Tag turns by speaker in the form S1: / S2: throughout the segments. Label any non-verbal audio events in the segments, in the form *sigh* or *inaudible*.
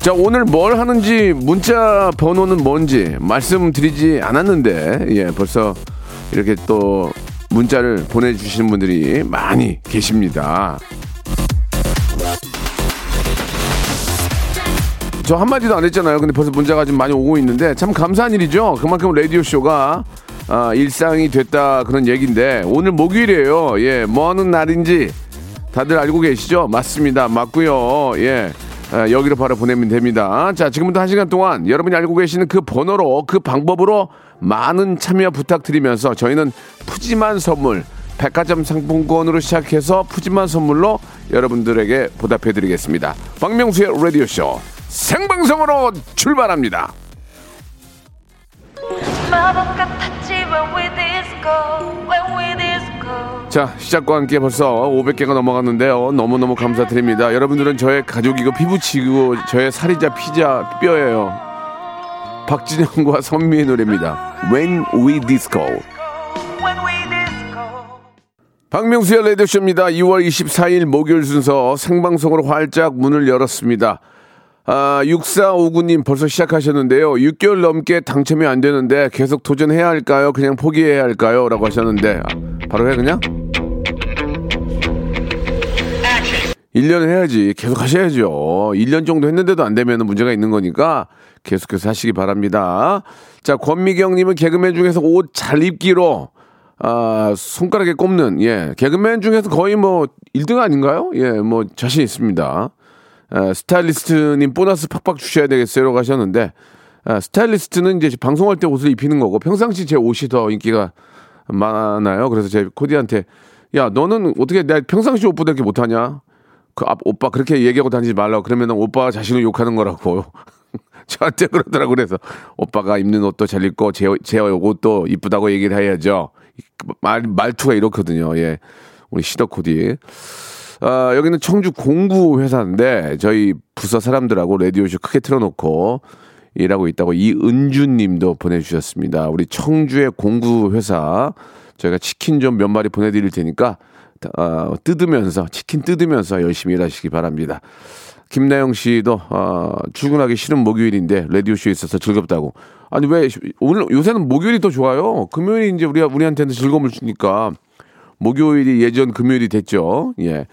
S1: 자 오늘 뭘 하는지 문자 번호는 뭔지 말씀드리지 않았는데 예 벌써 이렇게 또 문자를 보내주시는 분들이 많이 계십니다. 저 한마디도 안 했잖아요. 근데 벌써 문자가 좀 많이 오고 있는데 참 감사한 일이죠. 그만큼 라디오 쇼가 아, 일상이 됐다 그런 얘기인데 오늘 목요일이에요. 예, 뭐 하는 날인지 다들 알고 계시죠? 맞습니다. 맞고요. 예. 아, 여기로 바로 보내면 됩니다. 자, 지금부터 한 시간 동안 여러분이 알고 계시는 그 번호로 그 방법으로 많은 참여 부탁드리면서 저희는 푸짐한 선물 백화점 상품권으로 시작해서 푸짐한 선물로 여러분들에게 보답해 드리겠습니다. 박명수의 라디오 쇼 생방송으로 출발합니다.
S2: 마법 같았지 when we disco when we disco
S1: 자, 시작과 함께 벌써 500개가 넘어갔는데요. 너무너무 감사드립니다. 여러분들은 저의 가족이고 피부치고 저의 살이자 피자 뼈예요. 박진영과 선미의 노래입니다. When We Disco. 박명수의 라디오쇼입니다. 2월 24일 목요일 순서 생방송으로 활짝 문을 열었습니다. 아, 6459님 벌써 시작하셨는데요. 6개월 넘게 당첨이 안 되는데 계속 도전해야 할까요? 그냥 포기해야 할까요? 라고 하셨는데, 아, 바로 해, 그냥? 1년 해야지. 계속 하셔야죠. 1년 정도 했는데도 안 되면 문제가 있는 거니까 계속해서 하시기 바랍니다. 자, 권미경님은 개그맨 중에서 옷 잘 입기로 아, 손가락에 꼽는, 예, 개그맨 중에서 거의 뭐 1등 아닌가요? 예, 뭐 자신 있습니다. 아, 스타일리스트님 보너스 팍팍 주셔야 되겠어요. 라고 하셨는데, 아, 스타일리스트는 이제 방송할 때 옷을 입히는 거고, 평상시 제 옷이 더 인기가 많아요. 그래서 제 코디한테, 야, 너는 어떻게 내 평상시 옷보다 이렇게 못하냐? 그 앞, 오빠 그렇게 얘기하고 다니지 말라고. 그러면 오빠가 자신을 욕하는 거라고. *laughs* 저한테 그러더라고. 그래서 오빠가 입는 옷도 잘 입고 제, 제 옷도 이쁘다고 얘기를 해야죠. 말, 말투가 이렇거든요. 예. 우리 시더 코디. 아, 여기는 청주 공구 회사인데 저희 부서 사람들하고 라디오쇼 크게 틀어놓고 일하고 있다고 이은주 님도 보내주셨습니다. 우리 청주의 공구 회사 저희가 치킨 좀 몇 마리 보내드릴 테니까 어, 뜯으면서 치킨 뜯으면서 열심히 일하시기 바랍니다. 김나영 씨도 어, 출근하기 싫은 목요일인데 라디오 쇼에 있어서 즐겁다고. 아니 왜 오늘 요새는 목요일이 더 좋아요. 금요일이 이제 우리가 우리한테는 즐거움을 주니까 목요일이 예전 금요일이 됐죠. 예.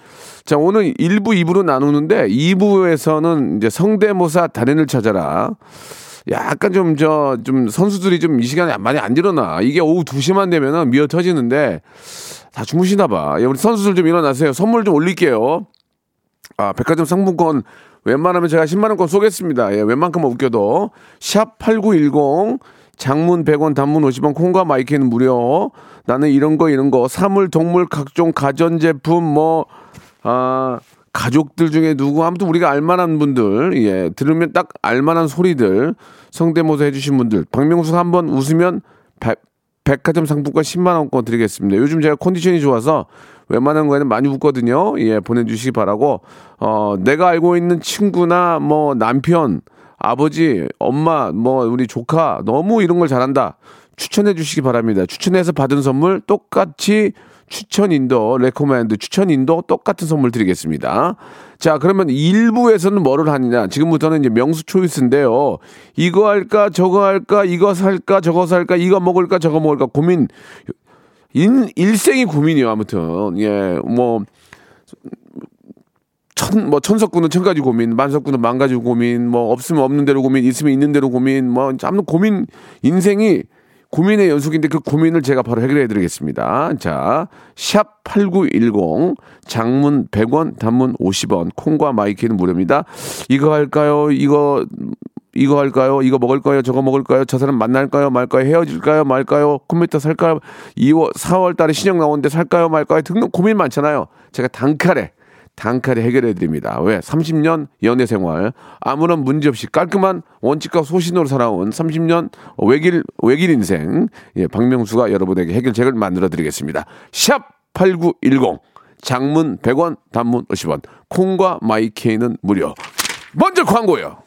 S1: 자, 오늘 1부, 2부로 나누는데 2부에서는 이제 성대모사 달인을 찾아라. 약간 좀, 저, 좀 선수들이 좀 이 시간에 많이 안 일어나. 이게 오후 2시만 되면은 미어 터지는데 다 주무시나 봐. 예, 우리 선수들 좀 일어나세요. 선물 좀 올릴게요. 아, 백화점 상품권 웬만하면 제가 10만 원권 쏘겠습니다. 예, 웬만큼만 웃겨도. 샵 8910 장문 100원, 단문 50원, 콩과 마이크는 무료. 나는 이런 거, 이런 거. 사물, 동물, 각종 가전제품, 뭐, 아, 가족들 중에 누구, 아무튼 우리가 알만한 분들, 예, 들으면 딱 알만한 소리들, 성대모사 해주신 분들, 박명수가 한번 웃으면 백- 백화점 상품권 10만 원권 드리겠습니다. 요즘 제가 컨디션이 좋아서 웬만한 거에는 많이 웃거든요. 예, 보내주시기 바라고, 어, 내가 알고 있는 친구나 뭐 남편, 아버지, 엄마, 뭐 우리 조카 너무 이런 걸 잘한다. 추천해 주시기 바랍니다. 추천해서 받은 선물 똑같이 추천인도, recommend 추천인도 똑같은 선물 드리겠습니다. 자, 그러면 1부에서는 뭐를 하느냐? 지금부터는 이제 명수 초이스인데요. 이거 할까, 저거 할까, 이거 살까, 저거 살까, 이거 먹을까, 저거 먹을까 고민. 인, 일생이 고민이요, 아무튼. 예, 뭐, 천, 뭐, 천석구는 천 가지 고민, 만석구는 만 가지 고민, 뭐, 없으면 없는 대로 고민, 있으면 있는 대로 고민, 뭐, 아무튼 고민, 인생이 고민의 연속인데 그 고민을 제가 바로 해결해 드리겠습니다. 자, 샵 8910, 장문 100원, 단문 50원, 콩과 my K는 무료입니다. 이거 할까요? 이거, 이거 할까요? 이거 먹을까요? 저거 먹을까요? 저 사람 만날까요? 말까요? 헤어질까요? 말까요? 컴퓨터 살까요? 2월, 4월 달에 신형 나오는데 살까요? 말까요? 등등 고민 많잖아요. 제가 단칼에, 단칼에 해결해 드립니다. 왜? 30년 연애 생활 아무런 문제 없이 깔끔한 원칙과 소신으로 살아온 30년 외길 외길 인생 예, 박명수가 여러분에게 해결책을 만들어 드리겠습니다. 샵 8910 장문 100원 단문 50원 콩과 마이케이는 무료. 먼저 광고요.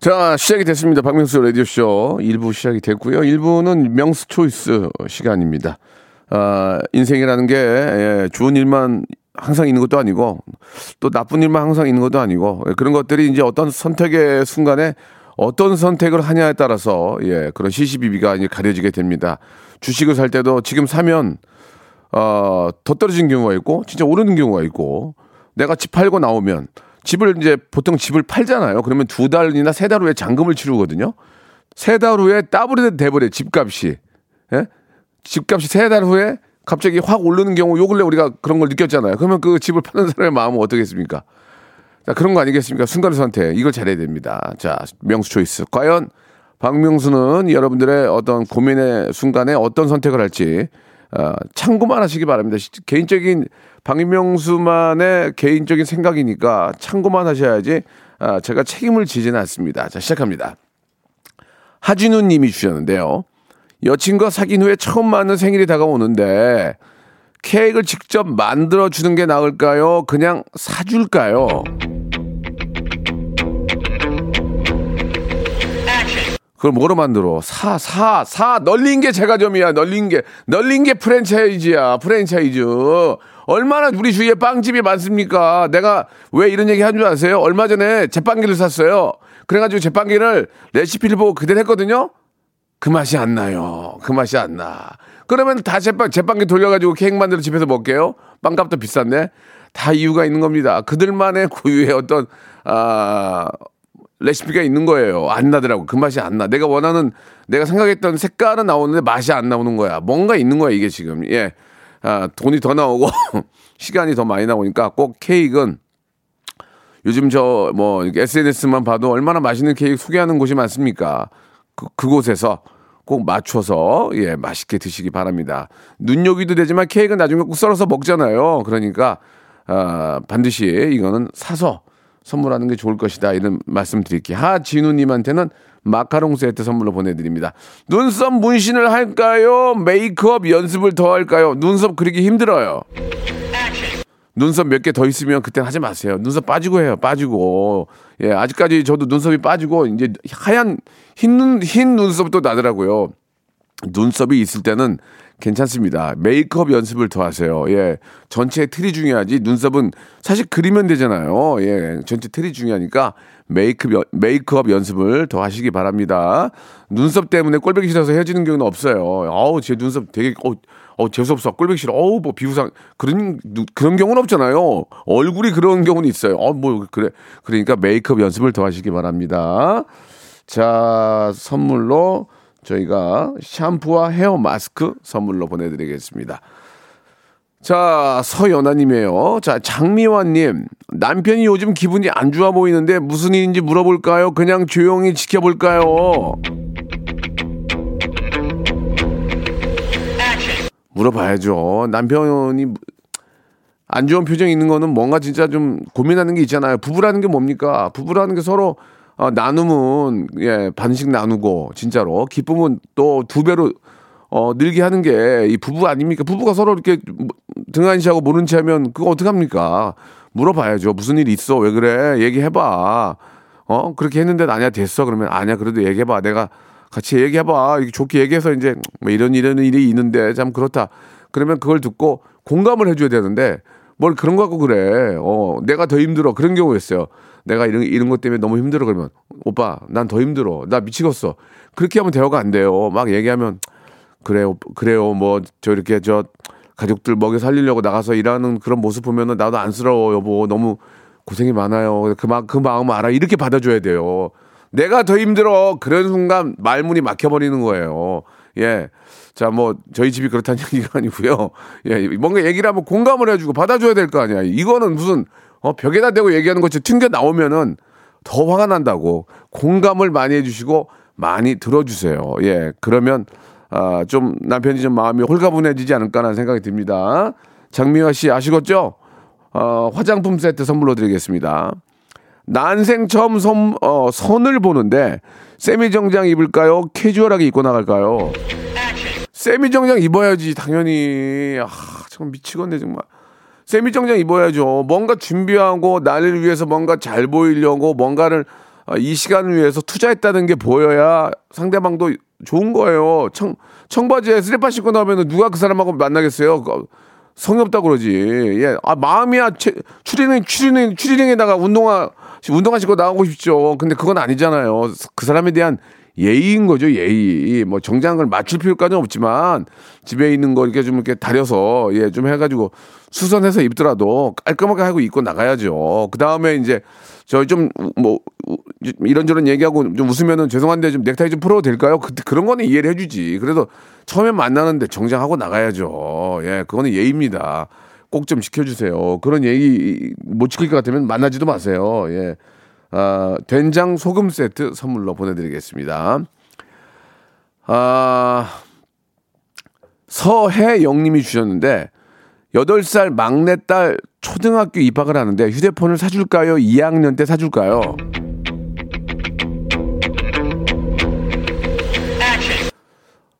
S1: 자, 시작이 됐습니다. 박명수 라디오쇼 1부 시작이 됐고요. 1부는 명수 초이스 시간입니다. 아, 인생이라는 게 예, 좋은 일만 항상 있는 것도 아니고 또 나쁜 일만 항상 있는 것도 아니고 예, 그런 것들이 이제 어떤 선택의 순간에 어떤 선택을 하냐에 따라서 예, 그런 시시비비가 이제 가려지게 됩니다. 주식을 살 때도 지금 사면 어, 더 떨어진 경우가 있고 진짜 오르는 경우가 있고 내가 집 팔고 나오면 집을 이제 보통 집을 팔잖아요. 그러면 두 달이나 세 달 후에 잔금을 치르거든요. 세 달 후에 더블이 돼버려 집값이. 예? 집값이 세 달 후에 갑자기 확 오르는 경우 요 근래 우리가 그런 걸 느꼈잖아요. 그러면 그 집을 파는 사람의 마음은 어떻겠습니까? 자, 그런 거 아니겠습니까? 순간 선택. 이걸 잘해야 됩니다. 자, 명수 초이스. 과연 박명수는 여러분들의 어떤 고민의 순간에 어떤 선택을 할지 어, 참고만 하시기 바랍니다. 시- 개인적인 박명수만의 개인적인 생각이니까 참고만 하셔야지 아, 제가 책임을 지지는 않습니다. 자, 시작합니다. 하진우 님이 주셨는데요. 여친과 사귄 후에 처음 맞는 생일이 다가오는데 케이크를 직접 만들어 주는 게 나을까요? 그냥 사줄까요? 그걸 뭐로 만들어? 사, 사, 사. 널린 게 제과점이야. 널린 게. 널린 게 프랜차이즈야. 프랜차이즈. 얼마나 우리 주위에 빵집이 많습니까? 내가 왜 이런 얘기 한 줄 아세요? 얼마 전에 제빵기를 샀어요. 그래가지고 제빵기를 레시피를 보고 그대로 했거든요? 그 맛이 안 나요. 그 맛이 안 나. 그러면 다 제빵, 제빵기 돌려가지고 케이크 만들어 집에서 먹게요? 빵값도 비싼데? 다 이유가 있는 겁니다. 그들만의 고유의 어떤, 아, 레시피가 있는 거예요. 안 나더라고. 그 맛이 안 나. 내가 원하는, 내가 생각했던 색깔은 나오는데 맛이 안 나오는 거야. 뭔가 있는 거야, 이게 지금. 예. 아, 돈이 더 나오고, *laughs* 시간이 더 많이 나오니까 꼭 케이크는 요즘 저 뭐 SNS만 봐도 얼마나 맛있는 케이크 소개하는 곳이 많습니까? 그, 그곳에서 꼭 맞춰서 예 맛있게 드시기 바랍니다. 눈요기도 되지만 케이크는 나중에 꼭 썰어서 먹잖아요. 그러니까 아, 반드시 이거는 사서 선물하는 게 좋을 것이다 이런 말씀 드릴게요. 하진우님한테는 마카롱 세트 선물로 보내드립니다. 눈썹 문신을 할까요? 메이크업 연습을 더 할까요? 눈썹 그리기 힘들어요. 눈썹 몇 개 더 있으면 그때 하지 마세요. 눈썹 빠지고 해요. 빠지고. 예, 아직까지 저도 눈썹이 빠지고 이제 하얀 흰, 눈, 흰 눈썹도 나더라고요. 눈썹이 있을 때는 괜찮습니다. 메이크업 연습을 더 하세요. 예. 전체 틀이 중요하지. 눈썹은 사실 그리면 되잖아요. 예. 전체 틀이 중요하니까 메이크업, 연- 메이크업 연습을 더 하시기 바랍니다. 눈썹 때문에 꼴보기 싫어서 헤어지는 경우는 없어요. 어우, 제 눈썹 되게, 어, 어, 재수없어. 꼴보기 싫어. 어우, 뭐 비우상. 그런, 누- 그런 경우는 없잖아요. 얼굴이 그런 경우는 있어요. 어, 뭐, 그래. 그러니까 메이크업 연습을 더 하시기 바랍니다. 자, 선물로 저희가 샴푸와 헤어 마스크 선물로 보내드리겠습니다. 자, 서연아님이에요. 자, 장미화님. 남편이 요즘 기분이 안 좋아 보이는데 무슨 일인지 물어볼까요? 그냥 조용히 지켜볼까요? 물어봐야죠. 남편이 안 좋은 표정이 있는 거는 뭔가 진짜 좀 고민하는 게 있잖아요. 부부라는 게 뭡니까? 부부라는 게 서로 어, 나눔은 예 반씩 나누고 진짜로 기쁨은 또 두 배로 어, 늘게 하는 게 이 부부 아닙니까? 부부가 서로 이렇게 등한시하고 모른 체 하면 그거 어떡합니까? 물어봐야죠. 무슨 일 있어? 왜 그래? 얘기해봐. 어? 그렇게 했는데 아니야 됐어. 그러면 아니야 그래도 얘기해봐. 내가 같이 얘기해봐. 이렇게 좋게 얘기해서 이제 뭐 이런 이런 일이 있는데 참 그렇다. 그러면 그걸 듣고 공감을 해줘야 되는데 뭘 그런 거 갖고 그래. 어, 내가 더 힘들어. 그런 경우 있어요. 내가 이런, 이런 것 때문에 너무 힘들어. 그러면 오빠, 난 더 힘들어. 나 미치겠어. 그렇게 하면 대화가 안 돼요. 막 얘기하면 그래요, 그래요. 뭐, 저 이렇게 저 가족들 먹여 살리려고 나가서 일하는 그런 모습 보면은 나도 안쓰러워, 여보. 너무 고생이 많아요. 그, 마, 그 마음 알아. 이렇게 받아줘야 돼요. 내가 더 힘들어. 그런 순간 말문이 막혀버리는 거예요. 예. 자, 뭐, 저희 집이 그렇다는 *laughs* 얘기가 아니고요. 예, 뭔가 얘기를 하면 공감을 해주고 받아줘야 될 거 아니야. 이거는 무슨, 어, 벽에다 대고 얘기하는 것이 튕겨 나오면은 더 화가 난다고. 공감을 많이 해주시고 많이 들어주세요. 예, 그러면, 아, 좀 남편이 좀 마음이 홀가분해지지 않을까라는 생각이 듭니다. 장미화 씨 아시겠죠? 어, 화장품 세트 선물로 드리겠습니다. 난생 처음 선, 어, 선을 보는데 세미 정장 입을까요? 캐주얼하게 입고 나갈까요? 세미 정장 입어야지 당연히 아 정말 미치겠네 정말 세미 정장 입어야죠. 뭔가 준비하고 나를 위해서 뭔가 잘 보이려고 뭔가를 아, 이 시간을 위해서 투자했다는 게 보여야 상대방도 좋은 거예요. 청 청바지에 슬리퍼 신고 나오면 누가 그 사람하고 만나겠어요? 그, 성의 없다 그러지. 예 아 마음이야. 채- 추리닝 추리닝 추리닝에다가 운동화 운동화 신고 나가고 싶죠. 근데 그건 아니잖아요. 그 사람에 대한 예의인 거죠, 예의. 뭐 정장을 맞출 필요까지는 없지만 집에 있는 거 이렇게 좀 이렇게 다려서 예, 좀 해가지고 수선해서 입더라도 깔끔하게 하고 입고 나가야죠. 그 다음에 이제 저희 좀 뭐 이런저런 얘기하고 좀 웃으면은 죄송한데 좀 넥타이 좀 풀어도 될까요? 그, 그런 거는 이해를 해주지. 그래도 처음에 만나는데 정장하고 나가야죠. 예, 그거는 예의입니다. 꼭 좀 지켜주세요. 그런 예의 못 지킬 것 같으면 만나지도 마세요. 예. 아, 된장 소금 세트 선물로 보내드리겠습니다. 아, 서혜영님이 주셨는데, 8살 막내딸 초등학교 입학을 하는데 휴대폰을 사줄까요? 2학년 때 사줄까요?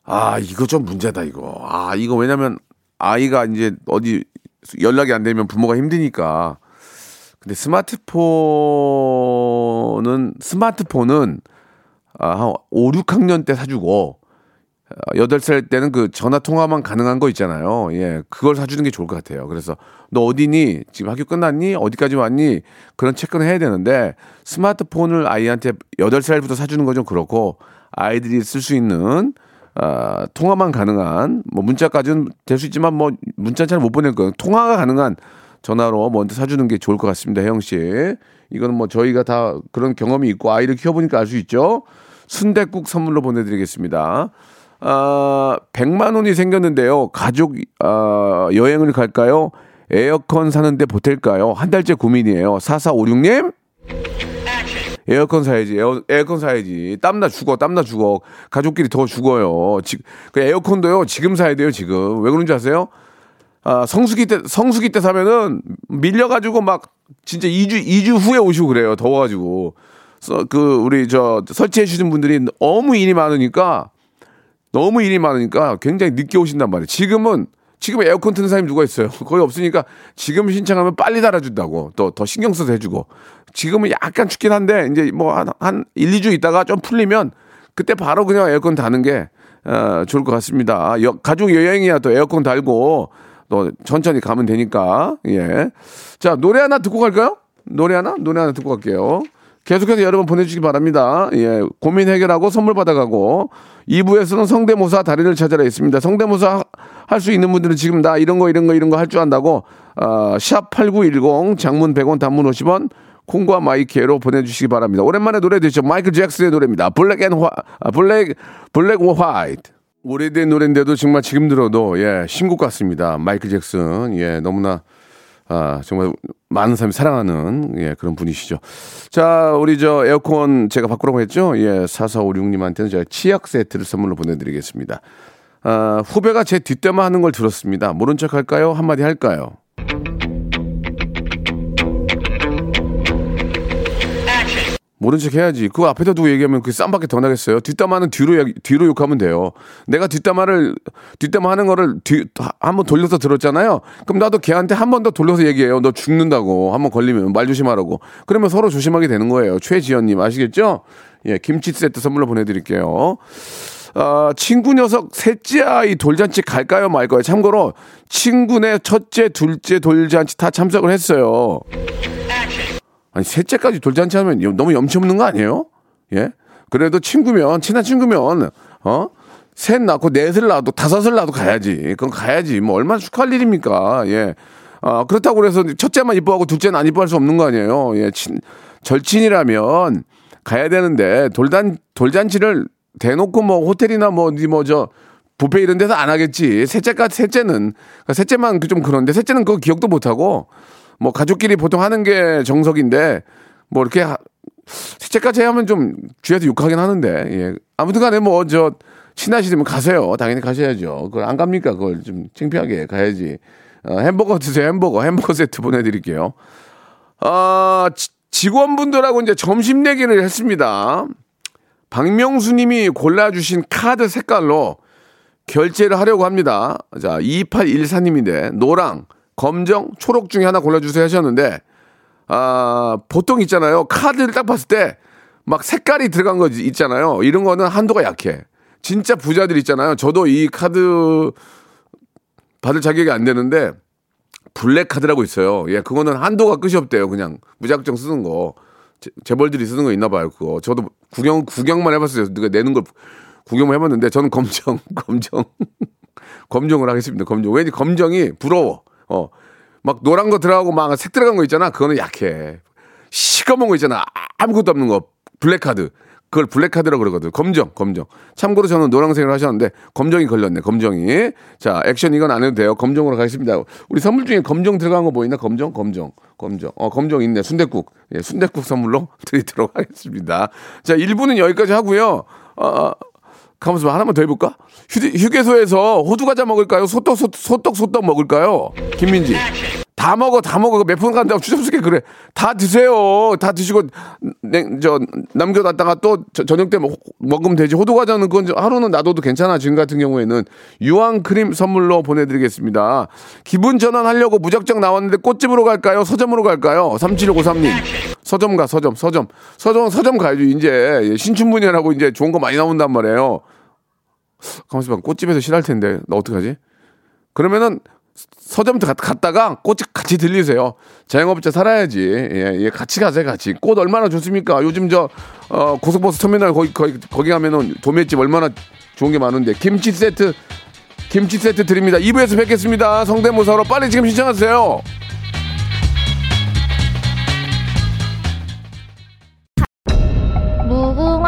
S1: 아, 이거 좀 문제다, 이거. 아, 이거 왜냐면 아이가 이제 어디 연락이 안 되면 부모가 힘드니까. 근데 스마트폰은 스마트폰은 아, 한 5, 6학년 때 사주고 어, 8살 때는 그 전화 통화만 가능한 거 있잖아요. 예. 그걸 사주는 게 좋을 것 같아요. 그래서 너 어디니? 지금 학교 끝났니? 어디까지 왔니? 그런 체크는 해야 되는데 스마트폰을 아이한테 8살부터 사주는 건 좀 그렇고 아이들이 쓸 수 있는 아, 통화만 가능한 뭐 문자까지는 될 수 있지만 뭐 문자 잘 못 보낼 거예요. 통화가 가능한 전화로 먼저 사주는 게 좋을 것 같습니다, 혜영 씨. 이거는 뭐 저희가 다 그런 경험이 있고 아이를 키워보니까 알 수 있죠. 순대국 선물로 보내드리겠습니다. 아, 100만 원이 생겼는데요. 가족 아, 여행을 갈까요? 에어컨 사는데 보탤까요? 한 달째 고민이에요. 4456님? 에어컨 사야지. 에어, 에어컨 사야지. 땀나 죽어. 땀나 죽어. 가족끼리 더 죽어요. 지, 그 에어컨도요. 지금 사야 돼요. 지금. 왜 그런지 아세요? 아, 성수기 때 성수기 때 사면은 밀려 가지고 막 진짜 2주 2주 후에 오시고 그래요. 더워 가지고. 서, 그 우리 저 설치해 주신 분들이 너무 일이 많으니까 너무 일이 많으니까 굉장히 늦게 오신단 말이에요. 지금은 지금 에어컨 트는 사람이 누가 있어요? *laughs* 거의 없으니까 지금 신청하면 빨리 달아준다고 또 더 신경 써서 해주고 지금은 약간 춥긴 한데 이제 뭐 한 한 1, 2주 있다가 좀 풀리면 그때 바로 그냥 에어컨 다는 게 어, 좋을 것 같습니다. 여- 가족 여행이야 또 에어컨 달고 또 천천히 가면 되니까 예. 자 노래 하나 듣고 갈까요? 노래 하나 노래 하나 듣고 갈게요. 계속해서 여러분 보내주시기 바랍니다. 예, 고민 해결하고 선물 받아가고 2부에서는 성대모사 달인을 찾아라 있습니다. 성대모사 할 수 있는 분들은 지금 나 이런 거 이런 거 이런 거 할 줄 안다고 어, 샵8910 장문 100원 단문 50원 콩과 my K로 보내주시기 바랍니다. 오랜만에 노래 듣죠. 마이클 잭슨의 노래입니다. Black and Whi, 아, Black, Black or White. 오래된 노래인데도 정말 지금 들어도 예, 신곡 같습니다. 마이클 잭슨. 예, 너무나 아, 정말 많은 사람이 사랑하는 예, 그런 분이시죠. 자, 우리 저 에어컨 제가 바꾸라고 했죠? 예, 4456님한테는 제가 치약 세트를 선물로 보내드리겠습니다. 아, 후배가 제 뒷담화 하는 걸 들었습니다. 모른 척 할까요? 한마디 할까요? 모른 척 해야지. 그거 앞에다 두고 얘기하면 그 쌈밖에 더 나겠어요. 뒷담화는 뒤로, 뒤로 욕하면 돼요. 내가 뒷담화를, 뒷담화 하는 거를 뒤, 한번 돌려서 들었잖아요. 그럼 나도 걔한테 한 번 더 돌려서 얘기해요. 너 죽는다고. 한번 걸리면 말 조심하라고. 그러면 서로 조심하게 되는 거예요. 최지연님 아시겠죠? 예, 김치 세트 선물로 보내드릴게요. 아, 친구 녀석 셋째 아이 돌잔치 갈까요 말까요? 참고로 친구네 첫째, 둘째 돌잔치 다 참석을 했어요. 아니 셋째까지 돌잔치 하면 여- 너무 염치 없는 거 아니에요? 예? 그래도 친구면 친한 친구면 어? 셋 낳고 넷을 낳아도 다섯을 낳아도 가야지. 그건 가야지. 뭐 얼마나 축하할 일입니까? 예. 아, 그렇다고 그래서 첫째만 이뻐하고 둘째는 안 이뻐할 수 없는 거 아니에요? 예. 친, 절친이라면 가야 되는데 돌단 돌잔치를 대놓고 뭐 호텔이나 뭐 어디 뭐저 부페 이런 데서 안 하겠지. 셋째가 셋째는 그러니까 셋째만 그좀 그런데 셋째는 그거 기억도 못 하고 뭐 가족끼리 보통 하는 게 정석인데 뭐 이렇게 하- 셋째까지 하면 좀 주위에서 욕하긴 하는데 예. 아무튼간에 뭐 저 친하시면 가세요. 당연히 가셔야죠. 그걸 안 갑니까? 그걸 좀 창피하게 가야지. 어, 햄버거 드세요. 햄버거 햄버거 세트 *laughs* 보내드릴게요. 아 지- 직원분들하고 이제 점심 내기를 했습니다. 박명수님이 골라주신 카드 색깔로 결제를 하려고 합니다. 자, 2814님인데, 노랑, 검정, 초록 중에 하나 골라주세요 하셨는데, 아, 보통 있잖아요. 카드를 딱 봤을 때, 막 색깔이 들어간 거 있잖아요. 이런 거는 한도가 약해. 진짜 부자들 있잖아요. 저도 이 카드 받을 자격이 안 되는데, 블랙 카드라고 있어요. 예, 그거는 한도가 끝이 없대요. 그냥 무작정 쓰는 거. 재- 재벌들이 쓰는 거 있나 봐요. 그거. 저도 구경 구경만 해봤어요. 누가 내는 걸 구경만 해봤는데 저는 검정 *laughs* 검정 검정을 하겠습니다. 검정. 왠지 검정이 부러워. 어. 막 노란 거 들어가고 막 색 들어간 거 있잖아. 그거는 약해. 시꺼먼 거 있잖아. 아무것도 없는 거. 블랙 카드. 그걸 블랙 카드라고 그러거든. 검정, 검정. 참고로 저는 노란색을 하셨는데 검정이 걸렸네. 검정이. 자, 액션 이건 안 해도 돼요. 검정으로 가겠습니다. 우리 선물 중에 검정 들어간 거 뭐 있나? 검정, 검정, 검정. 어, 검정 있네. 순대국. 예, 순대국 선물로 *laughs* 드리도록 하겠습니다. 자, 1부는 여기까지 하고요. 어, 가만있어 봐. 하나만 더 해볼까? 휴, 휴게 소에서 호두 과자 먹을까요? 소떡, 소, 소떡, 소떡 먹을까요? 김민지. 다 먹어, 다 먹어. 몇 분 간다고 추잡스럽게 그래. 다 드세요. 다 드시고, 냉, 저, 남겨놨다가 또 저, 저녁 때 먹, 먹으면 되지. 호두 과자는 그건 좀 하루는 놔둬도 괜찮아. 지금 같은 경우에는. 유황 크림 선물로 보내드리겠습니다. 기분 전환하려고 무작정 나왔는데 꽃집으로 갈까요? 서점으로 갈까요? 3753님. 서점 가, 서점, 서점. 서점, 서점 가야죠. 이제. 예, 신춘문예라고 이제 좋은 거 많이 나온단 말이에요. 가만있어 봐. 꽃집에서 싫어할 텐데. 나 어떡하지? 그러면은 갔- 갔다가 꽃집 같이 들리세요. 자영업자 살아야지. 예, 예, 같이 가세요, 같이. 꽃 얼마나 좋습니까? 요즘 저, 어, 고속버스 터미널 거기, 거기, 거기 가면은 도매집 얼마나 좋은 게 많은데. 김치 세트, 김치 세트 드립니다. 2부에서 뵙겠습니다. 성대모사로 빨리 지금 신청하세요.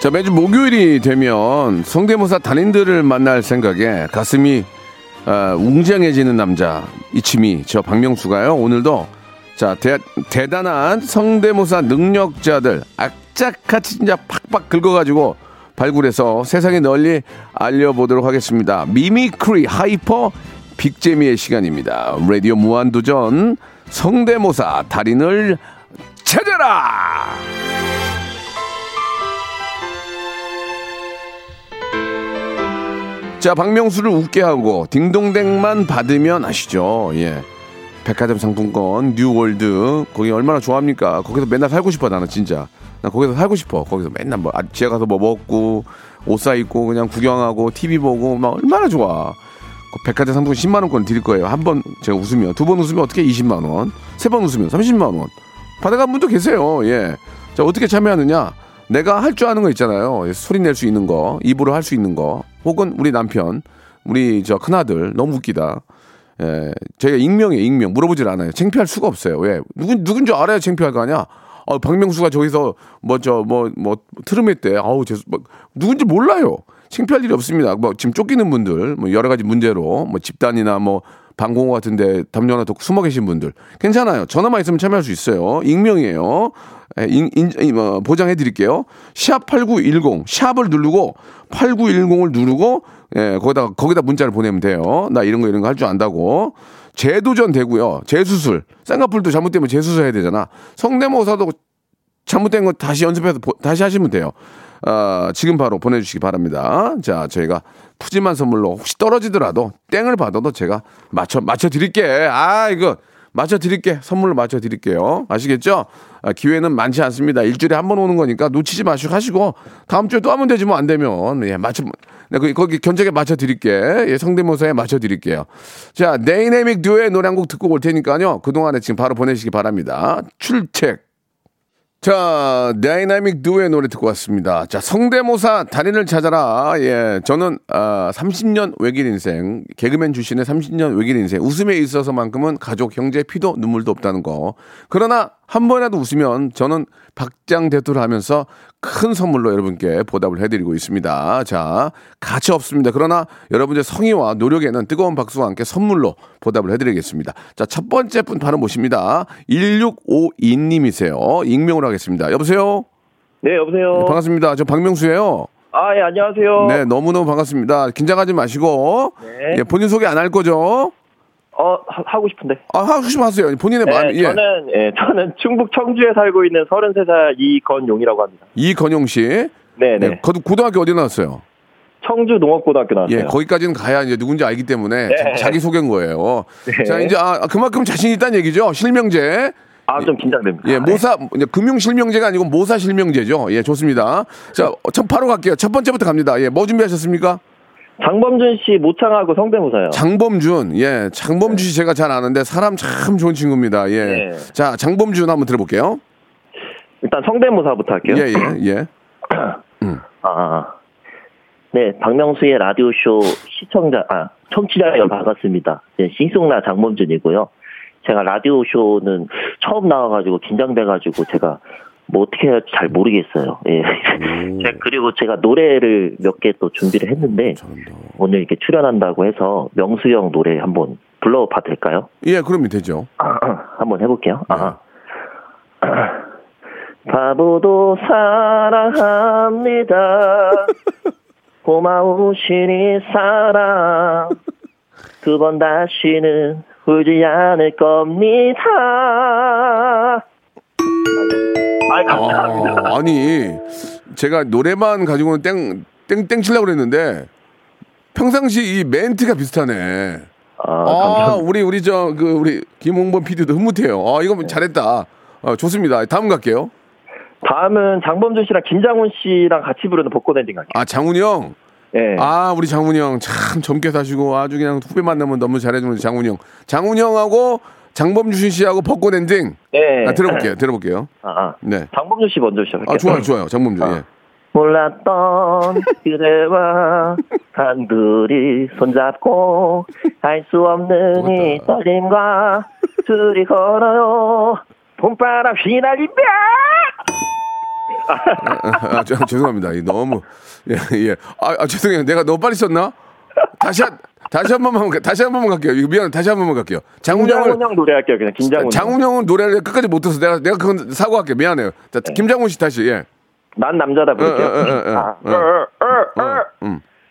S1: 자, 매주 목요일이 되면 성대모사 달인들을 만날 생각에 가슴이 아, 웅장해지는 남자 it's me 저 박명수가요. 오늘도 자 대, 대단한 성대모사 능력자들 악착같이 진짜 팍팍 긁어가지고 발굴해서 세상에 널리 알려보도록 하겠습니다. mimicry hyper big재미의 시간입니다. 라디오 무한도전 성대모사 달인을 찾아라 자, 박명수를 웃게 하고 딩동댕만 받으면 아시죠? 예. 백화점 상품권, new world, 거기 얼마나 좋아합니까? 거기서 맨날 살고 싶어, 나는 진짜. 나 거기서 살고 싶어. 거기서 맨날 뭐, 아, 지하 가서 뭐 먹고, 옷 사 입고, 그냥 구경하고, TV 보고, 막 얼마나 좋아. 그 백화점 상품권 10만 원권 드릴 거예요. 한 번 제가 웃으면. 두 번 웃으면 어떻게 20만 원? 세 번 웃으면 30만 원. 받아간 분도 계세요. 예. 자, 어떻게 참여하느냐? 내가 할 줄 아는 거 있잖아요. 예, 소리 낼 수 있는 거, 입으로 할 수 있는 거, 혹은 우리 남편, 우리 저 큰아들, 너무 웃기다. 예, 저희가 익명이에요, 익명. 물어보질 않아요. 창피할 수가 없어요. 왜? 누군, 누군 줄 알아야 창피할 거 아니야? 어, 박명수가 저기서 뭐, 저, 뭐, 뭐, 트름했대. 아우, 죄송, 뭐, 누군지 몰라요. 창피할 일이 없습니다. 뭐, 지금 쫓기는 분들, 뭐, 여러 가지 문제로, 뭐, 집단이나 뭐, 방공호 같은데 담요 하나 덮고 숨어 계신 분들. 괜찮아요. 전화만 있으면 참여할 수 있어요. 익명이에요. 예, 인, 인, 인, 어, 보장해 드릴게요. 샵 8910, 샵을 누르고 8910을 누르고 예, 거기다 거기다 문자를 보내면 돼요. 나 이런 거 이런 거 할 줄 안다고. 재도전 되고요. 재수술. 쌍꺼풀도 잘못되면 재수술 해야 되잖아. 성대모사도 잘못된 거 다시 연습해서 보- 다시 하시면 돼요. 어, 지금 바로 보내주시기 바랍니다. 자, 저희가 푸짐한 선물로 혹시 떨어지더라도 땡을 받아도 제가 맞춰, 맞춰 드릴게. 아, 이거 맞춰 드릴게. 선물로 맞춰 드릴게요. 아시겠죠? 아, 기회는 많지 않습니다. 일주일에 한 번 오는 거니까 놓치지 마시고 하시고 다음 주에 또 하면 되지 뭐 안 되면 예, 맞춰 네, 거기, 거기 견적에 맞춰 드릴게. 예, 성대모사에 맞춰 드릴게요. 자, 다이나믹 듀오의 노래 한 곡 듣고 올 테니까요. 그동안에 지금 바로 보내시기 바랍니다. 출첵. 자, 다이나믹 듀오의 노래 듣고 왔습니다. 자, 성대모사 달인을 찾아라. 예, 저는 아, 30년 외길 인생, 개그맨 출신의 30년 외길 인생, 웃음에 있어서만큼은 가족, 형제, 피도 눈물도 없다는 거. 그러나 한 번이라도 웃으면 저는 박장대투를 하면서 큰 선물로 여러분께 보답을 해드리고 있습니다. 자, 가치 없습니다. 그러나 여러분의 성의와 노력에는 뜨거운 박수와 함께 선물로 보답을 해드리겠습니다. 자, 첫 번째 분 바로 모십니다. 1652님이세요. 익명으로 하겠습니다. 여보세요?
S3: 네, 여보세요.
S1: 네, 반갑습니다. 저 박명수예요.
S3: 아, 예, 안녕하세요.
S1: 네, 너무너무 반갑습니다. 긴장하지 마시고.
S3: 네.
S1: 예, 본인 소개 안 할 거죠?
S3: 어, 하, 고 싶은데.
S1: 아, 하고 싶으면 하세요. 본인의
S3: 네,
S1: 마음, 예.
S3: 저는, 예, 저는 충북 청주에 살고 있는 33살 이건용이라고 합니다.
S1: 이건용 씨.
S3: 네, 네.
S1: 네, 거- 고등학교 어디 나왔어요?
S3: 청주 농업고등학교 나왔어요.
S1: 예, 거기까지는 가야 이제 누군지 알기 때문에
S3: 네.
S1: 자, 기 소개인 거예요.
S3: 네.
S1: 자, 이제 아, 그만큼 자신 있다는 얘기죠. 실명제.
S3: 아, 좀 긴장됩니다.
S1: 예, 모사 이제 금융 실명제가 아니고 모사 실명제죠. 예, 좋습니다. 자, 어, 첫 바로 갈게요. 첫 번째부터 갑니다. 예, 뭐 준비하셨습니까?
S3: 장범준 씨 모창하고 성대모사요.
S1: 장범준. 예, 장범준 씨 제가 잘 아는데 사람 참 좋은 친구입니다. 예.
S3: 네.
S1: 자, 장범준 한번 들어볼게요.
S3: 일단 성대모사부터 할게요.
S1: 예, 예, 예. *clears throat*
S3: 아, 네, 박명수의 라디오 쇼 시청자, 아, 청취자 여러분 반갑습니다. 네, 싱송나 장범준이고요. 제가 라디오 쇼는 처음 나와가지고 긴장돼가지고 제가 뭐 어떻게 해야 할지 잘 모르겠어요. 예. *laughs* 제가 그리고 제가 노래를 몇 개 또 준비를 했는데 오늘 이렇게 출연한다고 해서 명수 형 노래 한번 불러봐도 될까요?
S1: 예, 그러면 되죠. *clears throat*
S3: 한번 해볼게요. 아. *clears throat* 바보도 사랑합니다. *laughs* 고마우시니 사랑. 두 번 다시는 울지 않을 겁니다. 아, 감사합니다.
S1: 아, 아니, 제가 노래만 가지고는 땡, 땡, 땡 치려고 그랬는데, 평상시 이 멘트가 비슷하네.
S3: 아,
S1: 아. 우리, 우리 저, 그, 우리 김홍범 PD도 흐뭇해요. 아, 이거 잘했다. 어, 좋습니다. 다음 갈게요.
S3: 다음은 장범준 씨랑 김장훈 씨랑 같이 부르는 벚꽃 엔딩 갈게요.
S1: 아, 장훈이 형.
S3: 예.
S1: 아, 우리 장훈이 형 참 젊게 사시고 아주 그냥 후배 만나면 너무 잘해주는 장훈이 형. 장훈이 형하고 장범준 씨하고 벚꽃 엔딩.
S3: 예.
S1: 아, 들어볼게요. 들어볼게요. *laughs*
S3: 아, 아.
S1: 네.
S3: 장범준 씨 먼저 시작할게요.
S1: 아, 좋아요, 좋아요. 장범준. 예.
S3: 몰랐던 *laughs* 그대와 단둘이 손잡고 알 수 없는 이. 떨림과 둘이 걸어요 봄바람 휘날리며
S1: 아, 아, 저- 죄송합니다. 이 너무 예, 예. 아, 아, 죄송해요. 내가 너무 빨리 썼나? 다시 한 다시 한 번만 가- 다시 한 번만 갈게요. 이거 미안. 다시 한 번만 갈게요. 장훈
S3: 김장훈
S1: 형을
S3: 형 노래할게요 그냥 김장훈 형.
S1: 장훈 형은 노래를 끝까지 못 들어서 내가 내가 그건 사과할게. 미안해요. 자, 김장훈 씨 다시. 예.
S3: 난 남자다 부를게요.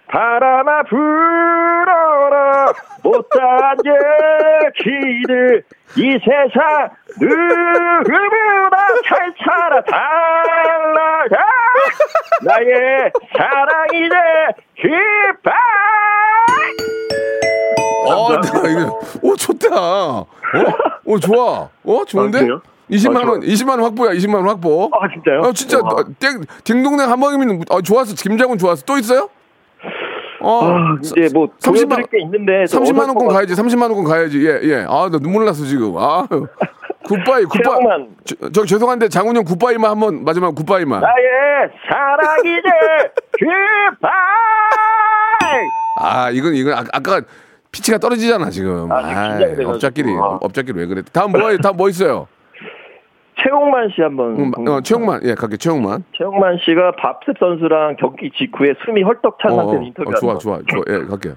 S3: 바람아 불어라 못한 얘기들 *laughs* 이 세상 누구보
S1: 오 좋아. 어, 좋은데?
S3: 아, 그래요?
S1: 20만
S3: 아,
S1: 원, 20만 원 확보야. 20만 원 확보.
S3: 아 진짜요?
S1: 어, 진짜
S3: 와.
S1: 어, 땡 딩동댕 한 방이면 어, 좋았어. 김장훈 좋았어. 또 있어요? 어.
S3: 아, 이제 뭐
S1: 30만
S3: 보여드릴 게 있는데 좀
S1: 30만 원권. 가야지. 30만 원권 가야지. 예, 예. 아, 나 눈물 났어 지금. 아. 굿바이, 굿바이. 저, 저 죄송한데 장훈 형 굿바이만 한번 마지막 굿바이만.
S3: 나의 사랑 이제 휘발
S1: 아, 이건 이건 아, 아까 피치가 떨어지잖아 지금.
S3: 아,
S1: 아. 업자끼리
S3: 아.
S1: 업자끼리 왜 그래? 다음 뭐 다음 뭐 있어요?
S3: 최홍만 씨 한번
S1: 음, 어, 최영만, 예, 갈게 최영만.
S3: 최홍만 씨가 밥셉 선수랑 경기 직후에 숨이 헐떡 찬
S1: 어,
S3: 상태로
S1: 어,
S3: 인터뷰
S1: 어, 좋아, 좋아, 좋아, 예, 갈게.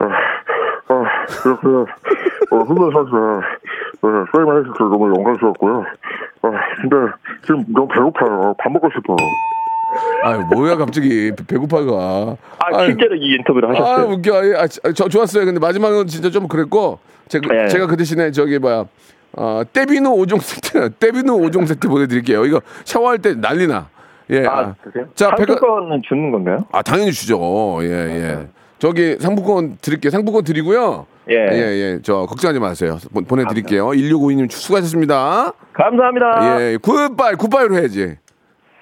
S4: 어, 이렇게, 어, 훈련 선수, 네, 게임을 해주셔서 너무 영광스럽고요. 아, 근데 지금 너무 배고파요. 밥 먹고 싶어요.
S1: 아유, 뭐야 갑자기 배- 배고파가.
S3: 아
S1: 아유,
S3: 실제로 이 인터뷰를
S1: 아,
S3: 하셨어요.
S1: 웃겨. 아, 아, 저 좋았어요. 근데 마지막은 진짜 좀 그랬고, 제가
S3: 예.
S1: 제가 그 대신에 저기 뭐야. 어, 떼비누 5종 세트, *laughs* 떼비누 5종 세트 보내드릴게요. 이거 샤워할 때 난리나. 예.
S3: 아, 그래요?
S1: 자,
S3: 상품권은 주는 건가요?
S1: 아, 당연히 주죠. 예, 예. 저기 상품권 드릴게요. 상품권 드리고요.
S3: 예.
S1: 예, 예. 저 걱정하지 마세요. 보- 보내드릴게요. 1652님 수고하셨습니다.
S3: 감사합니다.
S1: 예, 굿바이, 굿바이로 해야지.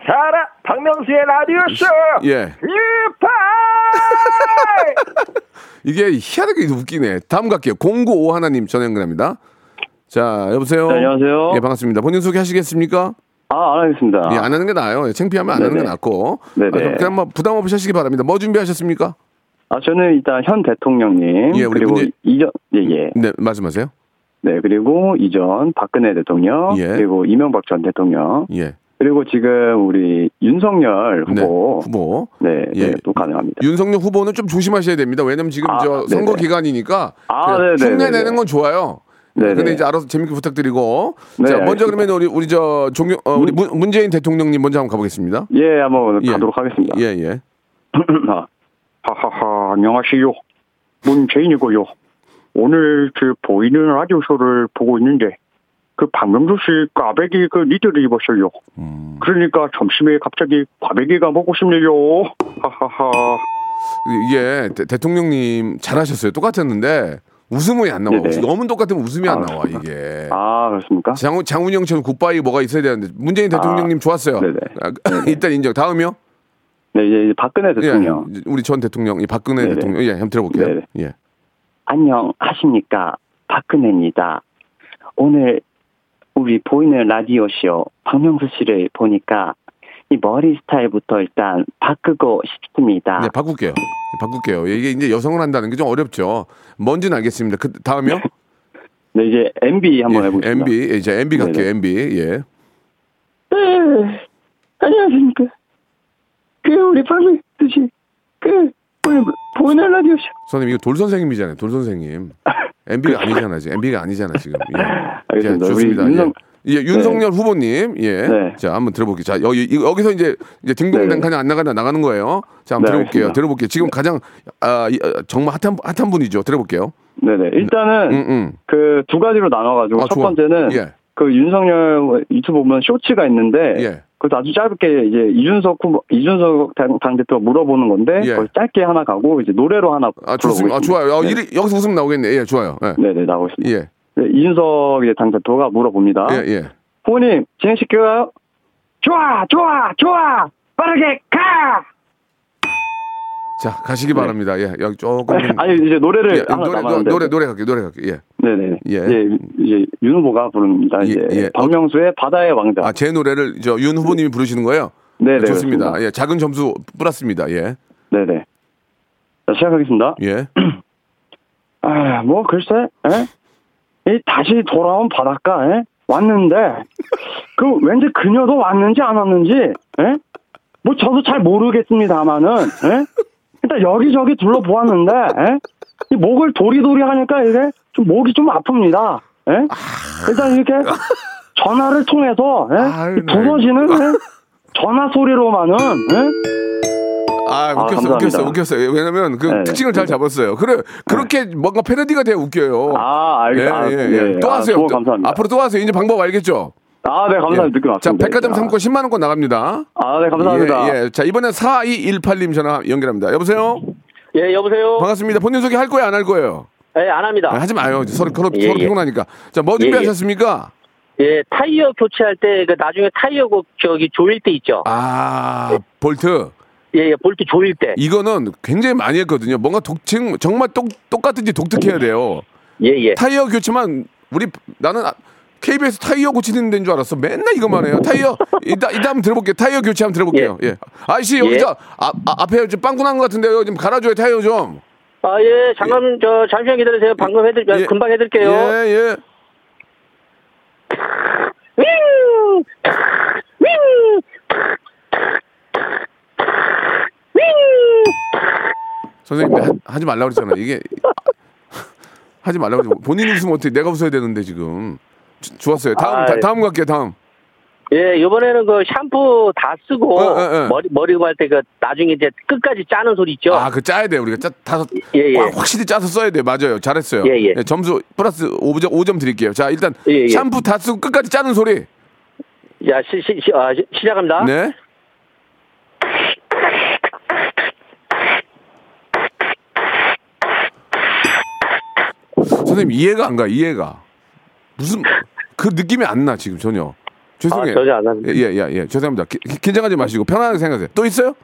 S3: 사라 박명수의 라디오 쇼.
S1: 예. *laughs* 이게 희한하게 웃기네. 다음 갈게요. 095 하나님 전화 연결합니다. 자, 여보세요.
S5: 네, 안녕하세요.
S1: 예, 반갑습니다. 본인 소개 하시겠습니까?
S5: 아, 안 하겠습니다.
S1: 예, 안 하는 게 나아요. 예, 창피하면 안 하는 게
S5: 네네.
S1: 낫고.
S5: 네네.
S1: 아, 좀 그냥 뭐 부담 없이 하시기 바랍니다. 뭐 준비하셨습니까?
S5: 아, 저는 일단 현 대통령님
S1: 예, 우리
S5: 그리고
S1: 문제-
S5: 이전 예, 예.
S1: 네, 말씀하세요.
S5: 네, 그리고 이전 박근혜 대통령
S1: 예.
S5: 그리고 이명박 전 대통령
S1: 예.
S5: 그리고 지금 우리 윤석열
S1: 네,
S5: 후보
S1: 후보.
S5: 네,
S1: 예.
S5: 네, 또 가능합니다.
S1: 윤석열 후보는 좀 조심하셔야 됩니다. 왜냐면 지금
S5: 아,
S1: 저 선거
S5: 네네.
S1: 기간이니까
S5: 아, 네네네네.
S1: 흉내 내는 건 좋아요.
S5: 네네.
S1: 근데 이제 알아서 재밌게 부탁드리고.
S5: 네,
S1: 자, 먼저
S5: 알겠습니다.
S1: 그러면 우리 우리 저 종영 어, 우리 문, 문재인 대통령님 먼저 한번 가보겠습니다.
S5: 예, 한번
S1: 예.
S5: 가도록 하겠습니다.
S1: 예, 예. *clears throat*
S5: 아, 하하하, 안녕하세요. 문재인이고요. 오늘 그 보이는 라디오 쇼를 보고 있는데 그씨 꽈배기 그 니들을 입었어요. 그러니까 점심에 갑자기 꽈배기가 먹고 싶네요. 하하하.
S1: 이게 대, 대통령님 잘하셨어요. 똑같았는데 웃음이 안 나와.
S5: 네네.
S1: 너무 똑같으면 웃음이 안
S5: 아,
S1: 나와 이게.
S5: 아, 그렇습니까?
S1: 장훈 장훈영처럼 굿바이 뭐가 있어야 되는데 문재인 대통령님 좋았어요.
S5: 네네.
S1: 아, *laughs* 일단 인정. 다음이요.
S5: 네, 이제 박근혜 대통령.
S1: 예, 우리 전 대통령, 이 박근혜
S5: 네네.
S1: 대통령. 예, 한번 들어볼게요.
S5: 네네.
S1: 예.
S5: 안녕하십니까. 박근혜입니다. 오늘 우리 보이는 라디오 쇼 박명수 씨를 보니까 이 머리 스타일부터 일단 바꾸고 싶습니다.
S1: 네, 바꿀게요. 바꿀게요. 이게 이제 여성을 한다는 게 좀 어렵죠. 뭔지는 알겠습니다. 그 다음이요?
S5: 네, 이제 MB 한번
S1: 예,
S5: 해보겠습니다.
S1: MB. 예, 이제 MB 갈게요.
S5: 네네.
S1: MB. 예.
S5: 네, 안녕하십니까. 그 우리 박명수 씨, 그 보이는 라디오 쇼.
S1: 선생님 이거 돌 선생님이잖아요. 돌 선생님. *laughs* MB가 아니잖아 지금. MB가 아니잖아 지금. 예.
S5: 알겠습니다.
S1: 자,
S5: 우리
S1: 좋습니다.
S5: 윤석-
S1: 예. 예, 윤석열 후보님. 예.
S5: 네.
S1: 자, 한번 들어볼게요. 자, 여기 이- 여기서 이제 이제 딩동댕 안 나가나 나가는 거예요. 자, 한번
S5: 네,
S1: 들어볼게요.
S5: 알겠습니다.
S1: 들어볼게요. 지금 가장 아, 이- 아, 정말 핫한 핫한 분이죠. 들어볼게요.
S5: 네네. 일단은
S1: 음, 음.
S5: 그두 가지로 나눠가지고
S1: 아,
S5: 첫
S1: 좋아.
S5: 번째는
S1: 예.
S5: 그 윤석열 유튜브 보면 쇼츠가 있는데
S1: 예.
S5: 그것도 아주 짧게 이제 이준석 후보, 이준석 당, 당대표 물어보는 건데
S1: 예.
S5: 거기 짧게 하나 가고 이제 노래로 하나
S1: 아, 좋습니다. 아. 좋아요. 아,
S5: 네.
S1: 이리- 여기서 웃음 나오겠네. 예, 좋아요. 예.
S5: 네 네 나오고 있습니다.
S1: 예.
S5: 네, 이준석 이제 당대표가 물어봅니다.
S1: 예, 예.
S5: 후보님 진행시켜요. 좋아, 좋아, 좋아. 빠르게 가.
S1: 자, 가시기 바랍니다. 예. 여기 조금 좀-
S5: 아니 이제 노래를
S1: 예, 노래,
S5: 남았는데.
S1: 노래 노래 갈게요. 노래 갈게요. 예.
S5: 네네.
S1: 예.
S5: 이제 이제 윤 후보가 부릅니다.
S1: 예,
S5: 이제
S1: 예.
S5: 박명수의 바다의 왕자.
S1: 아, 제 노래를 저 윤 후보님이 부르시는 거예요?
S5: 네네.
S1: 좋습니다.
S5: 그렇습니다.
S1: 예, 작은 점수 플러스입니다. 예.
S5: 네네. 자, 시작하겠습니다.
S1: 예. *clears throat*
S5: 아, 뭐 글쎄, 에? 이 다시 돌아온 바닷가에 왔는데 그 왠지 그녀도 왔는지 안 왔는지, 에? 뭐 저도 잘 모르겠습니다만은, 에? 일단 여기저기 둘러보았는데, 에? 이 목을 도리도리 하니까 이게 좀 목이 좀 아픕니다. 에? 일단 이렇게 전화를 통해서 에? 부서지는 에? 전화 소리로만은 에?
S1: 아, 웃겼어,
S5: 감사합니다.
S1: 웃겼어, 웃겼어요. 왜냐면 그
S5: 네네.
S1: 특징을 잘 잡았어요. 그래, 그렇게 뭔가 패러디가 돼야 웃겨요.
S5: 아, 알겠-
S1: 예,
S5: 아,
S1: 예,
S5: 네.
S1: 예. 또
S5: 아,
S1: 하세요. 또-
S5: 감사합니다.
S1: 앞으로 또 하세요. 이제 방법 알겠죠?
S5: 아, 네, 감사합니다.
S1: 예.
S5: 듣고
S1: 자,
S5: 왔습니다.
S1: 백화점 상품권 10만 원권 나갑니다.
S5: 아, 네, 감사합니다.
S1: 예, 예. 자, 이번엔 4218님 전화 연결합니다. 여보세요?
S6: 예, 여보세요?
S1: 반갑습니다. 본인 소개 할 거예요, 안 할 거예요?
S6: 예, 안 합니다.
S1: 아, 하지 마요. 서로, 서로,
S6: 예,
S1: 서로
S6: 예.
S1: 피곤하니까. 자, 뭐
S6: 예, 예.
S1: 준비하셨습니까?
S6: 예, 타이어 교체할 때, 그 나중에 타이어 그 저기 조일 때 있죠?
S1: 아, 볼트.
S6: 예, 예, 볼트 조일 때.
S1: 이거는 굉장히 많이 했거든요. 뭔가 독특, 정말 똑, 똑같은지 독특해야 돼요.
S6: 예, 예.
S1: 타이어 교체만, 우리, 나는 아- KBS 타이어 고치는 데인 줄 알았어. 맨날 이것만 해요. 타이어, 이따, 이따 한번 들어볼게요. 타이어 교체 한번 들어볼게요. 예. 아저씨, 여기
S6: 예.
S1: 저, 아, 아, 앞에 좀 빵꾸 난 것 같은데요. 좀 갈아줘요, 타이어 좀.
S6: 아, 예, 잠깐, 저, 잠시만 기다리세요. 방금 해드릴,
S1: 예.
S6: 금방 해드릴게요.
S1: 예, 예.
S6: 윙! 윙! 윙!
S1: 선생님, 하, 하지 말라고 그랬잖아. 이게, 하지 말라고 그랬잖아. 본인이 웃으면 어떻게 내가 웃어야 되는데, 지금. 좋았어요. 다음,
S6: 아,
S1: 다, 다음 갈게요, 다음.
S6: 예, 이번에는 그 샴푸 다 쓰고
S1: 어, 어, 어.
S6: 머리 머리 갈 때 그 나중에 이제 끝까지 짜는 소리 있죠.
S1: 아, 그 짜야 돼. 우리가 짜 다섯
S6: 예, 예.
S1: 확실히 짜서 써야 돼. 맞아요. 잘했어요.
S6: 예, 예.
S1: 네, 점수 플러스 5점, 5점 드릴게요. 자, 일단
S6: 예, 예.
S1: 샴푸 다 쓰고 끝까지 짜는 소리.
S6: 야, 시시 시 아, 시작합니다.
S1: 네. 선생님 이해가 안 가. 이해가. 무슨 그 느낌이 안 나 지금 전혀. 죄송해요.
S6: 아, 전혀 안 납니다.
S1: 예, 예, 예. 죄송합니다. 기- 기- 긴장하지 마시고 편안하게 생각하세요. 또 있어요?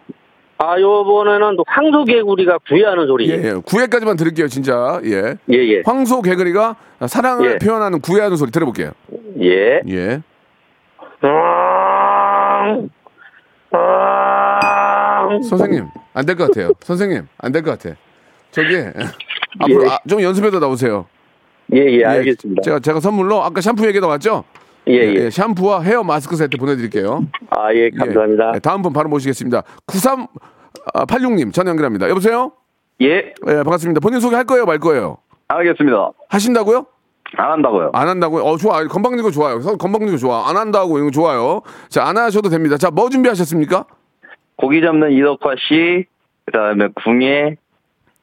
S6: 아, 요번에는 또 황소개구리가 구애하는 소리.
S1: 예, 예. 구애까지만 들을게요, 진짜. 예.
S6: 예, 예.
S1: 황소 개구리가 사랑을
S6: 예.
S1: 표현하는 구애하는 소리 들어볼게요.
S6: 예.
S1: 예. 선생님, 안 될 것 같아요. 선생님, 안 될 것 같아. 저기, 앞으로 아, 좀 연습해서 나오세요.
S6: 예, 예, 알겠습니다.
S1: 제가, 제가 선물로 아까 샴푸 얘기 나왔죠?
S6: 예, 예.
S1: 샴푸와 헤어 마스크 세트 보내드릴게요.
S6: 아, 예, 감사합니다.
S1: 예, 다음 분 바로 모시겠습니다. 9386님 전화 연결합니다. 여보세요?
S7: 예.
S1: 반갑습니다. 본인 소개 할 거예요, 말 거예요?
S7: 알겠습니다.
S1: 하신다고요?
S7: 안 한다고요.
S1: 안 한다고요? 어, 좋아. 건방진 거 좋아요. 선- 건방진 거 좋아. 안 한다고 이거 좋아요. 자, 안 하셔도 됩니다. 자, 뭐 준비하셨습니까?
S7: 고기 잡는 이덕화 씨, 그 다음에 궁예,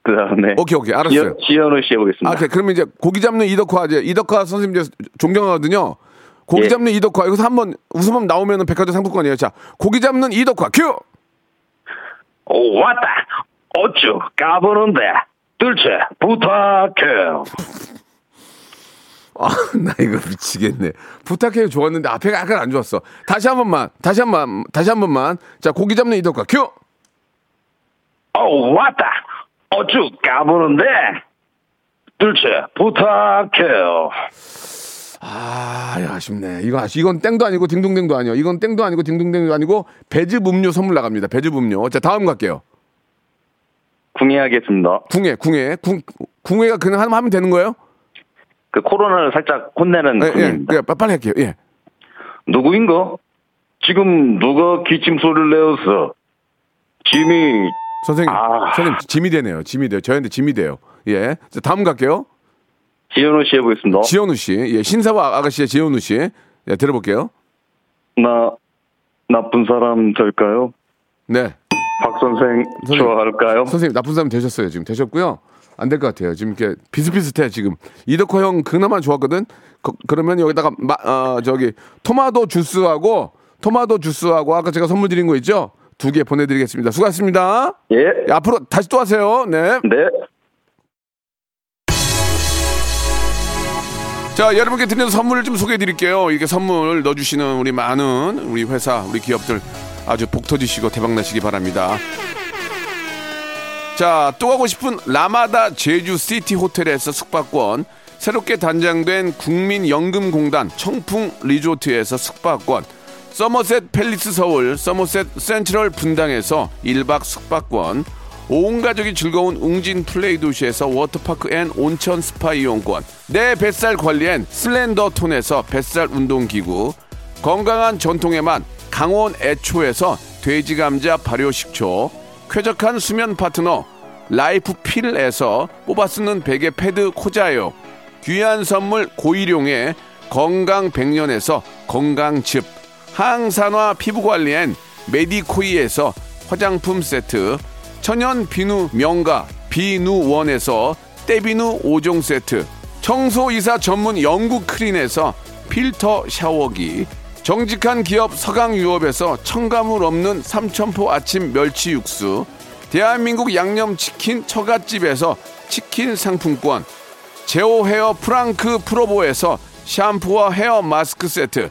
S7: 그 다음에.
S1: 오케이, 오케이. 알았어요.
S7: 지현 우 씨 해보겠습니다.
S1: 아, 오케이. 그러면 이제 고기 잡는 이덕화 이제 이덕화 선생님 이제 존경하거든요. 고기
S7: 예.
S1: 잡는 이덕화 여기서 한번 웃음만 나오면은 백화점 상품권이에요. 자, 고기 잡는 이덕화 큐.
S7: 오, 왔다. 어쭈, 까보는데. 둘째, 부탁해요.
S1: 아, 나 이거 미치겠네. 부탁해요 좋았는데 앞에가 약간 안 좋았어. 다시 한 번만, 다시 한 번, 다시 한 번만. 자, 고기 잡는 이덕화 큐.
S7: 오, 왔다. 어쭈, 까보는데. 둘째, 부탁해요.
S1: 아, 야, 아쉽네. 이거 아쉽, 이건 땡도 아니고 딩동댕도 아니요. 이건 땡도 아니고 딩동댕도 아니고 배즙 음료 선물 나갑니다. 배즙 음료. 자, 다음 갈게요.
S7: 궁예 하겠습니다.
S1: 궁예, 궁예. 궁, 궁예가 그냥 하면 하면 되는 거예요?
S7: 그 코로나를 살짝 혼내는
S1: 예, 예,
S7: 궁예입니다.
S1: 예, 빨리, 빨리 할게요. 예.
S7: 누구인가? 지금 누가 기침 소리를 내어서 짐이
S1: 선생님,
S7: 아.
S1: 선생님 짐이 되네요. 짐이 돼요. 저희한테 짐이 돼요. 예. 자, 다음 갈게요.
S7: 지현우 씨 해보겠습니다.
S1: 지현우 씨. 예, 신사와 아가씨의 지현우 씨. 예, 들어볼게요.
S7: 나 나쁜 사람 될까요?
S1: 네.
S7: 박 선생
S1: 선생님.
S7: 좋아할까요?
S1: 선생님, 나쁜 사람 되셨어요. 지금 되셨고요. 안 될 것 같아요. 지금 이렇게 비슷비슷해, 지금. 이덕화 형 그나마 좋았거든? 그, 그러면 여기다가, 마, 어, 저기, 토마토 주스하고, 토마토 주스하고, 아까 제가 선물 드린 거 있죠? 두 개 보내드리겠습니다. 수고하셨습니다.
S7: 예.
S1: 앞으로 다시 또 하세요. 네.
S7: 네.
S1: 자, 여러분께 드리는 선물을 좀 소개해 드릴게요. 이렇게 선물 넣어주시는 우리 많은 우리 회사, 우리 기업들 아주 복 터지시고 대박 나시기 바랍니다. 자, 또 가고 싶은 라마다 제주 시티 호텔에서 숙박권, 새롭게 단장된 국민연금공단 청풍 리조트에서 숙박권, 서머셋 팰리스 서울, 서머셋 센트럴 분당에서 1박 숙박권, 온 가족이 즐거운 웅진 플레이 도시에서 워터파크 and 온천 스파 이용권, 내 뱃살 관리엔 슬렌더 톤에서 뱃살 운동기구, 건강한 전통의 맛 강원 애초에서 돼지 감자 발효 식초, 쾌적한 수면 파트너 라이프 필에서 뽑아 쓰는 베개 패드 코자요, 귀한 선물 고일용의 건강 백년에서 건강즙, 항산화 피부 관리엔 메디코이에서 화장품 세트, 천연 비누 명가 비누원에서 때비누 5종 세트, 청소이사 전문 영국 크린에서 필터 샤워기, 정직한 기업 서강유업에서 첨가물 없는 삼천포 아침 멸치 육수, 대한민국 양념치킨 처갓집에서 치킨 상품권, 제오 헤어 프랑크 프로보에서 샴푸와 헤어 마스크 세트,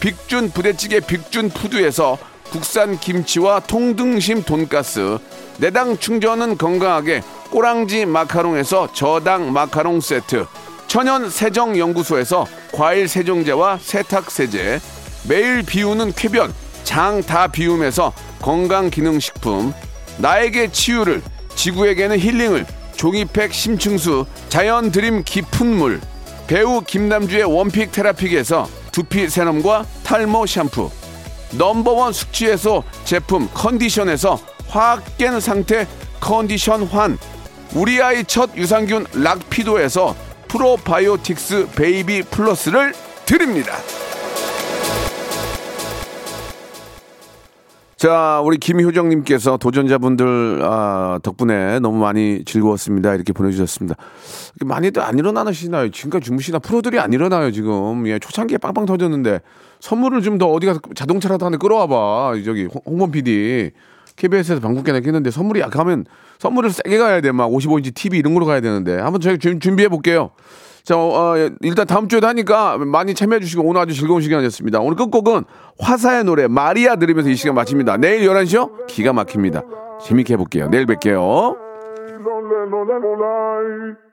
S1: 빅준 부대찌개 빅준 푸드에서 국산 김치와 통등심 돈가스, 내당 충전은 건강하게 꼬랑지 마카롱에서 저당 마카롱 세트, 천연 세정 연구소에서 과일 세정제와 세탁 세제, 매일 비우는 쾌변 장 다 비움에서 건강 기능 식품, 나에게 치유를 지구에게는 힐링을 종이팩 심층수 자연 드림 깊은 물 배우 김남주의 원픽 테라픽에서 두피 세럼과 탈모 샴푸 넘버원 숙취해소 제품 컨디션에서 확 깬 상태 컨디션 환 우리 아이 첫 유산균 락피도에서 프로바이오틱스 베이비 플러스를 드립니다. 자, 우리 김효정님께서 도전자분들 아, 덕분에 너무 많이 즐거웠습니다. 이렇게 보내주셨습니다. 많이들 안 일어나시나요? 지금까지 주무시나 프로들이 안 일어나요 지금. 예, 초창기에 빵빵 터졌는데 선물을 좀 더 어디 가서 자동차라도 하나 끌어와봐. 저기 홍- 홍범 PD KBS에서 방국계나 했는데 선물이 약하면 선물을 세게 가야 돼. 막 55인치 TV 이런 걸로 가야 되는데 한번 저희 준- 준비해 볼게요. 자, 어, 어, 일단 다음 주에도 하니까 많이 참여해 주시고 오늘 아주 즐거운 시간이었습니다. 오늘 끝곡은 화사의 노래 마리아 들으면서 이 시간 마칩니다. 내일 11시요? 기가 막힙니다. 재밌게 해볼게요. 내일 뵐게요.